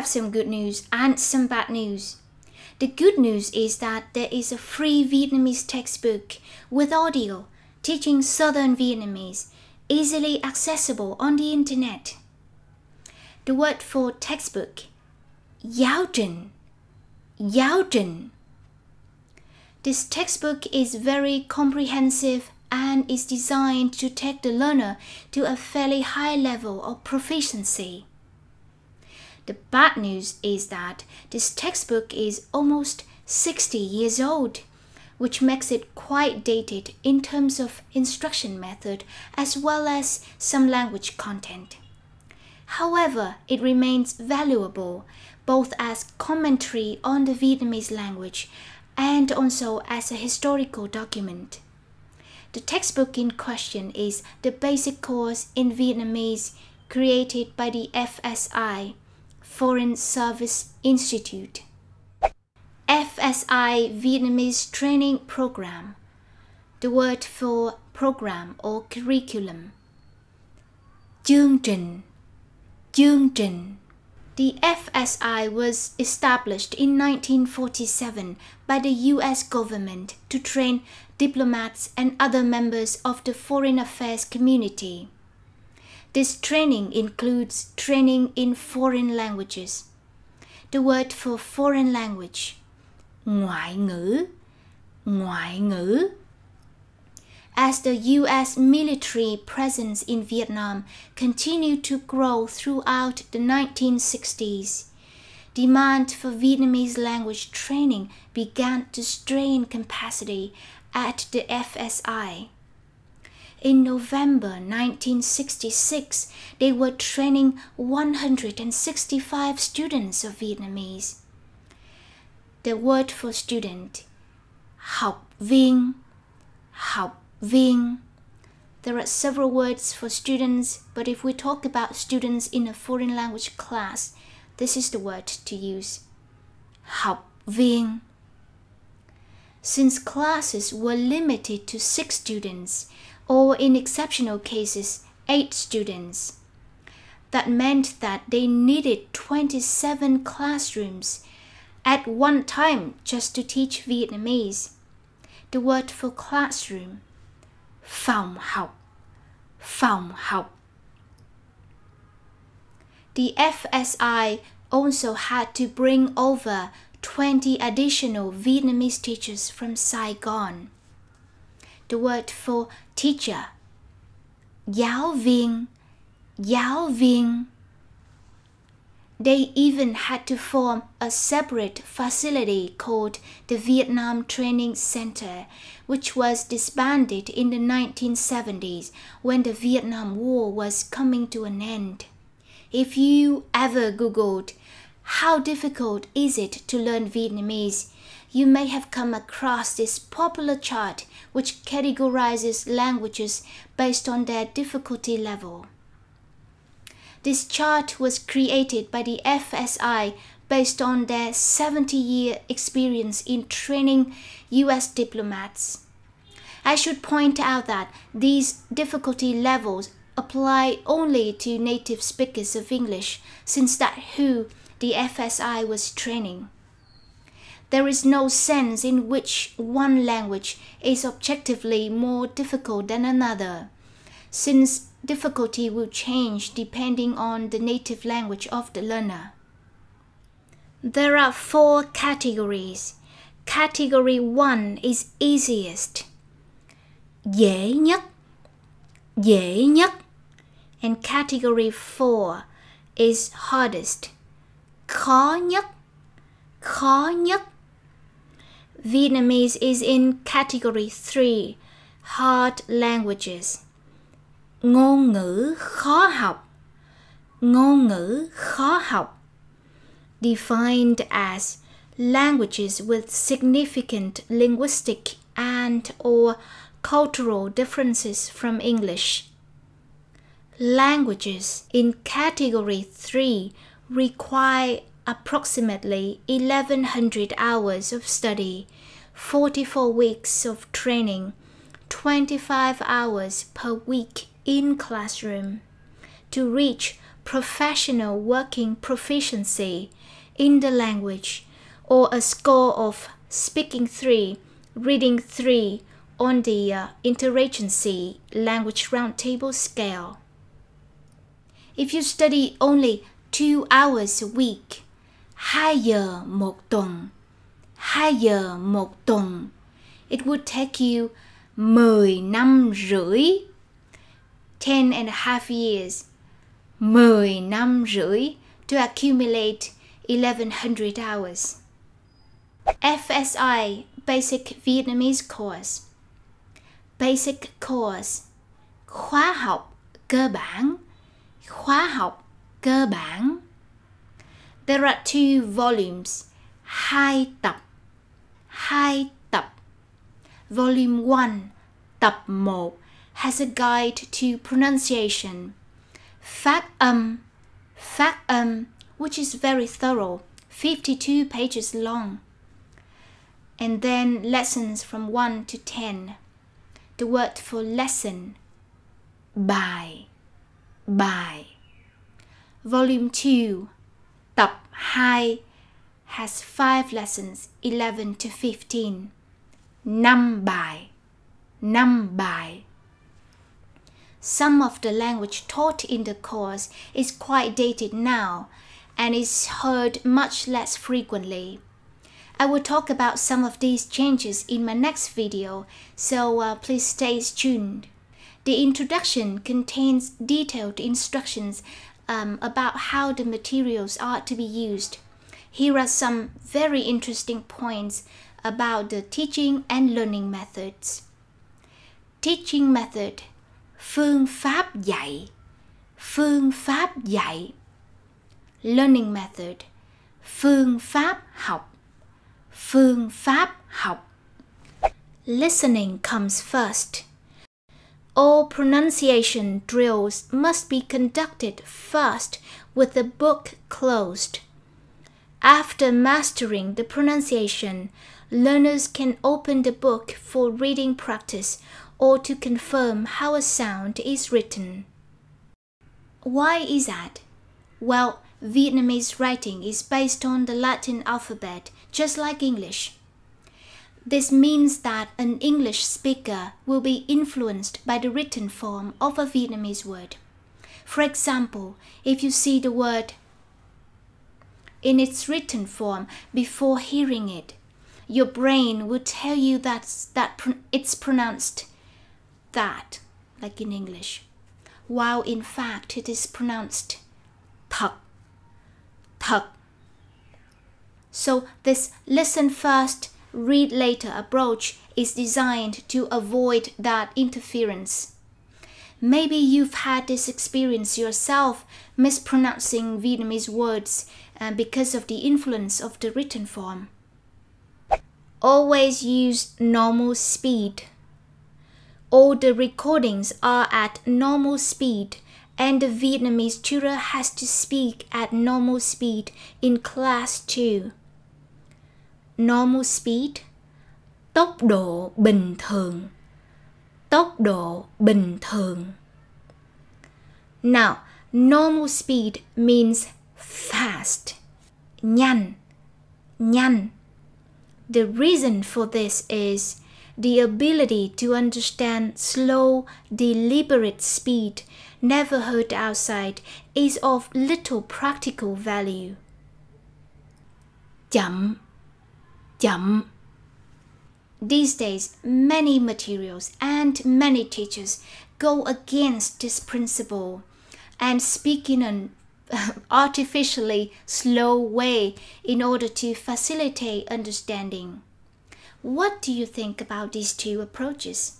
have some good news and some bad news. The good news is that there is a free Vietnamese textbook with audio teaching Southern Vietnamese, easily accessible on the internet. The word for textbook, giáo trình, giáo trình. This textbook is very comprehensive and is designed to take the learner to a fairly high level of proficiency. The bad news is that this textbook is almost 60 years old, which makes it quite dated in terms of instruction method as well as some language content. However, it remains valuable both as commentary on the Vietnamese language and also as a historical document. The textbook in question is the basic course in Vietnamese created by the FSI, Foreign Service Institute. FSI Vietnamese Training Program, the word for program or curriculum. Chương trình, chương trình. The FSI was established in 1947 by the US government to train diplomats and other members of the foreign affairs community. This training includes training in foreign languages. The word for foreign language, ngoại ngữ, ngoại ngữ. As the US military presence in Vietnam continued to grow throughout the 1960s, demand for Vietnamese language training began to strain capacity at the FSI. In November 1966, they were training 165 students of Vietnamese. The word for student, học viên, học viên. There are several words for students, but if we talk about students in a foreign language class, this is the word to use. Học viên. Since classes were limited to six students, or in exceptional cases, 8 students. That meant that they needed 27 classrooms at one time just to teach Vietnamese. The word for classroom, phòng học, phòng học. The FSI also had to bring over 20 additional Vietnamese teachers from Saigon the word for teacher. Giáo viên, giáo viên. They even had to form a separate facility called the Vietnam Training Center, which was disbanded in the 1970s when the Vietnam War was coming to an end. If you ever Googled, how difficult is it to learn Vietnamese? you may have come across this popular chart which categorizes languages based on their difficulty level. This chart was created by the FSI based on their 70 year experience in training US diplomats. I should point out that these difficulty levels apply only to native speakers of English, since that who the FSI was training. There is no sense in which one language is objectively more difficult than another, since difficulty will change depending on the native language of the learner. There are four categories. Category 1 is easiest. Dễ nhất. Dễ nhất. And category 4 is hardest. Khó nhất. Khó nhất. Vietnamese is in category 3, hard languages. Ngôn ngữ khó học. Ngôn ngữ khó học. Defined as languages with significant linguistic and or cultural differences from English. Languages in category 3 require approximately 1100 hours of study, 44 weeks of training, 25 hours per week in classroom to reach professional working proficiency in the language or a score of speaking 3, reading 3 on the uh, interagency language roundtable scale. If you study only two hours a week, 2 giờ một tuần, 2 giờ một tuần, it would take you 10 năm rưỡi. 10 and a half years. 10 năm rưỡi to accumulate 1100 hours. FSI Basic Vietnamese Course. Basic Course. Khóa học cơ bản. Khóa học cơ bản. There are two volumes. Hai tập. Hai tập. Volume 1 tập 1 has a guide to pronunciation. Phát âm. Phát âm which is very thorough 52 pages long. And then lessons from 1 to 10. The word for lesson, bài, bài. Volume 2, tập 2, has 5 lessons, 11 to 15. Năm bài, năm bài. Some of the language taught in the course is quite dated now and is heard much less frequently. I will talk about some of these changes in my next video, so uh, please stay tuned. The introduction contains detailed instructions um, about how the materials are to be used. Here are some very interesting points about the teaching and learning methods. Teaching method Phương pháp dạy Phương pháp dạy Learning method Phương pháp học phương pháp học. Listening comes first. All pronunciation drills must be conducted first with the book closed. After mastering the pronunciation, learners can open the book for reading practice or to confirm how a sound is written. Why is that? Well, Vietnamese writing is based on the Latin alphabet, just like English. This means that an English speaker will be influenced by the written form of a Vietnamese word. For example, if you see the word in its written form before hearing it, your brain will tell you that, that it's pronounced that, like in English, while in fact it is pronounced thật thật. So this listen first, read later approach is designed to avoid that interference. Maybe you've had this experience yourself, mispronouncing Vietnamese words uh, because of the influence of the written form. Always use normal speed. All the recordings are at normal speed and the Vietnamese tutor has to speak at normal speed in class too. Normal speed tốc độ bình thường tốc độ bình thường. Now, normal speed means fast nhanh nhanh. The reason for this is the ability to understand slow, deliberate speed never heard outside is of little practical value. Chậm, chậm. These days, many materials and many teachers go against this principle and speak in an artificially slow way in order to facilitate understanding. What do you think about these two approaches?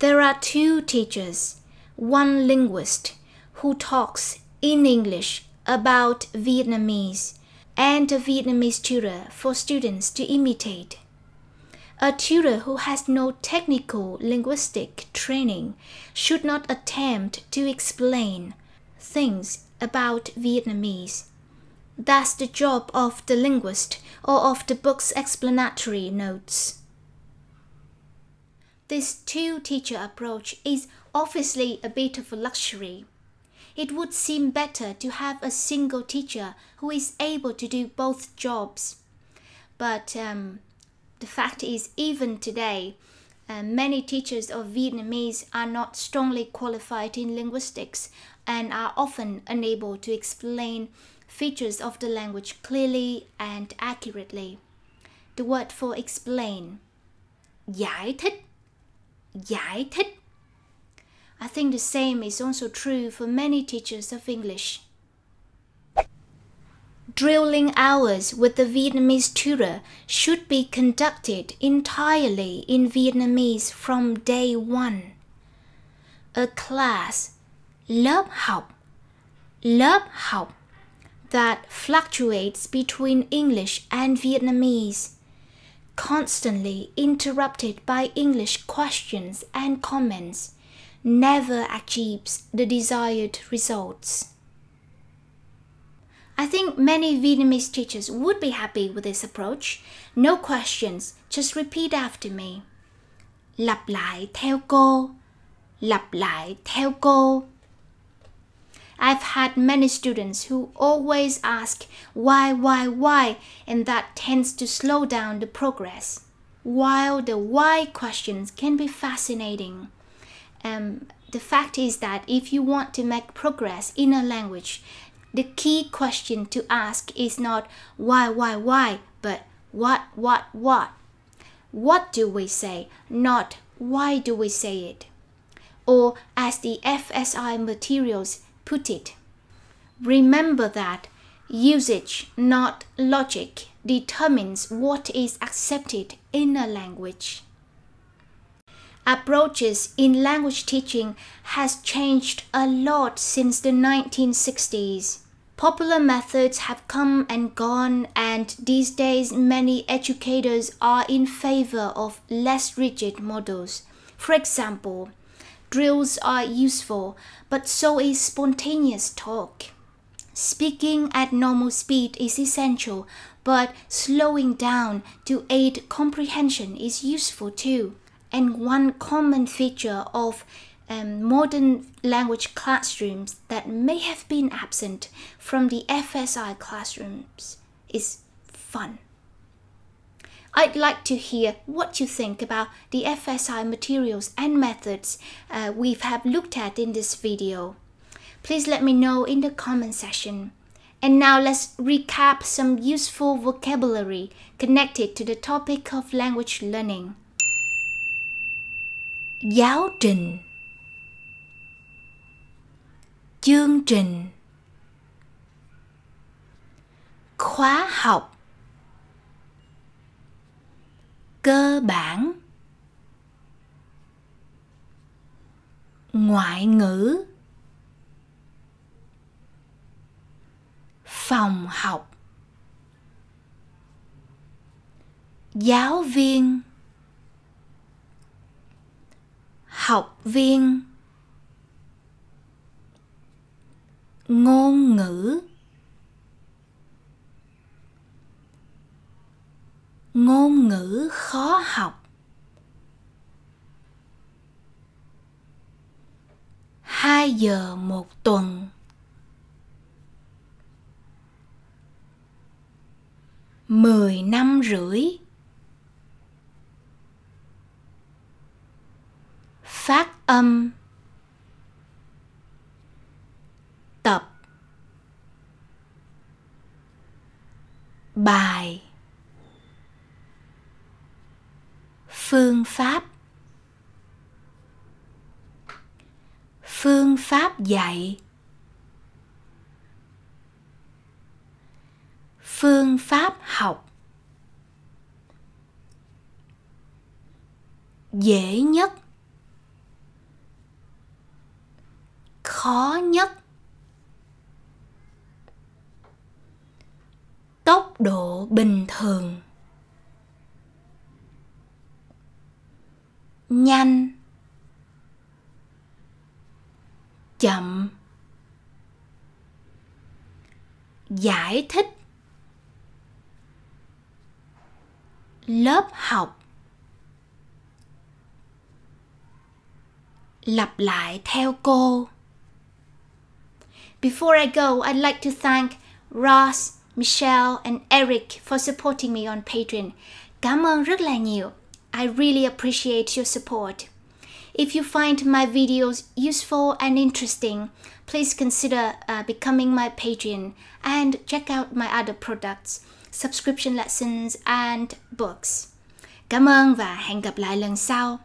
There are two teachers, one linguist who talks in English about Vietnamese, and a Vietnamese tutor for students to imitate. A tutor who has no technical linguistic training should not attempt to explain things about Vietnamese. That's the job of the linguist or of the book's explanatory notes. This two teacher approach is obviously a bit of a luxury. It would seem better to have a single teacher who is able to do both jobs. But um, the fact is, even today, uh, many teachers of Vietnamese are not strongly qualified in linguistics and are often unable to explain features of the language clearly and accurately. The word for explain giải thích giải thích I think the same is also true for many teachers of English. Drilling hours with the Vietnamese tutor should be conducted entirely in Vietnamese from day one. A class, lớp học, lớp học, that fluctuates between English and Vietnamese, constantly interrupted by English questions and comments never achieves the desired results. I think many Vietnamese teachers would be happy with this approach. No questions, just repeat after me. Lặp lại theo cô. Lặp lại theo cô. I've had many students who always ask why, why, why, and that tends to slow down the progress. While the why questions can be fascinating, um, the fact is that if you want to make progress in a language, the key question to ask is not why, why, why, but what, what, what. What do we say, not why do we say it? Or as the FSI materials put it, remember that usage, not logic, determines what is accepted in a language approaches in language teaching has changed a lot since the 1960s. Popular methods have come and gone, and these days many educators are in favor of less rigid models. For example, drills are useful, but so is spontaneous talk. Speaking at normal speed is essential, but slowing down to aid comprehension is useful too. And one common feature of um, modern language classrooms that may have been absent from the FSI classrooms is fun. I'd like to hear what you think about the FSI materials and methods uh, we have looked at in this video. Please let me know in the comment section. And now let's recap some useful vocabulary connected to the topic of language learning. Giáo trình. Chương trình. Khóa học. Cơ bản. Ngoại ngữ. Phòng học. Giáo viên. Học viên. Ngôn ngữ. Ngôn ngữ khó học. Hai giờ một tuần. Mười năm rưỡi. Phát âm. Tập. Bài. Phương pháp. Phương pháp dạy. Phương pháp học. Dễ nhất. Khó nhất. Tốc độ bình thường. Nhanh. Chậm. Giải thích. Lớp học. Lặp lại theo cô. Before I go, I'd like to thank Ross, Michelle, and Eric for supporting me on Patreon. Cảm ơn rất là nhiều. I really appreciate your support. If you find my videos useful and interesting, please consider uh, becoming my Patreon and check out my other products, subscription lessons, and books. Cảm ơn và hẹn gặp lại lần sau.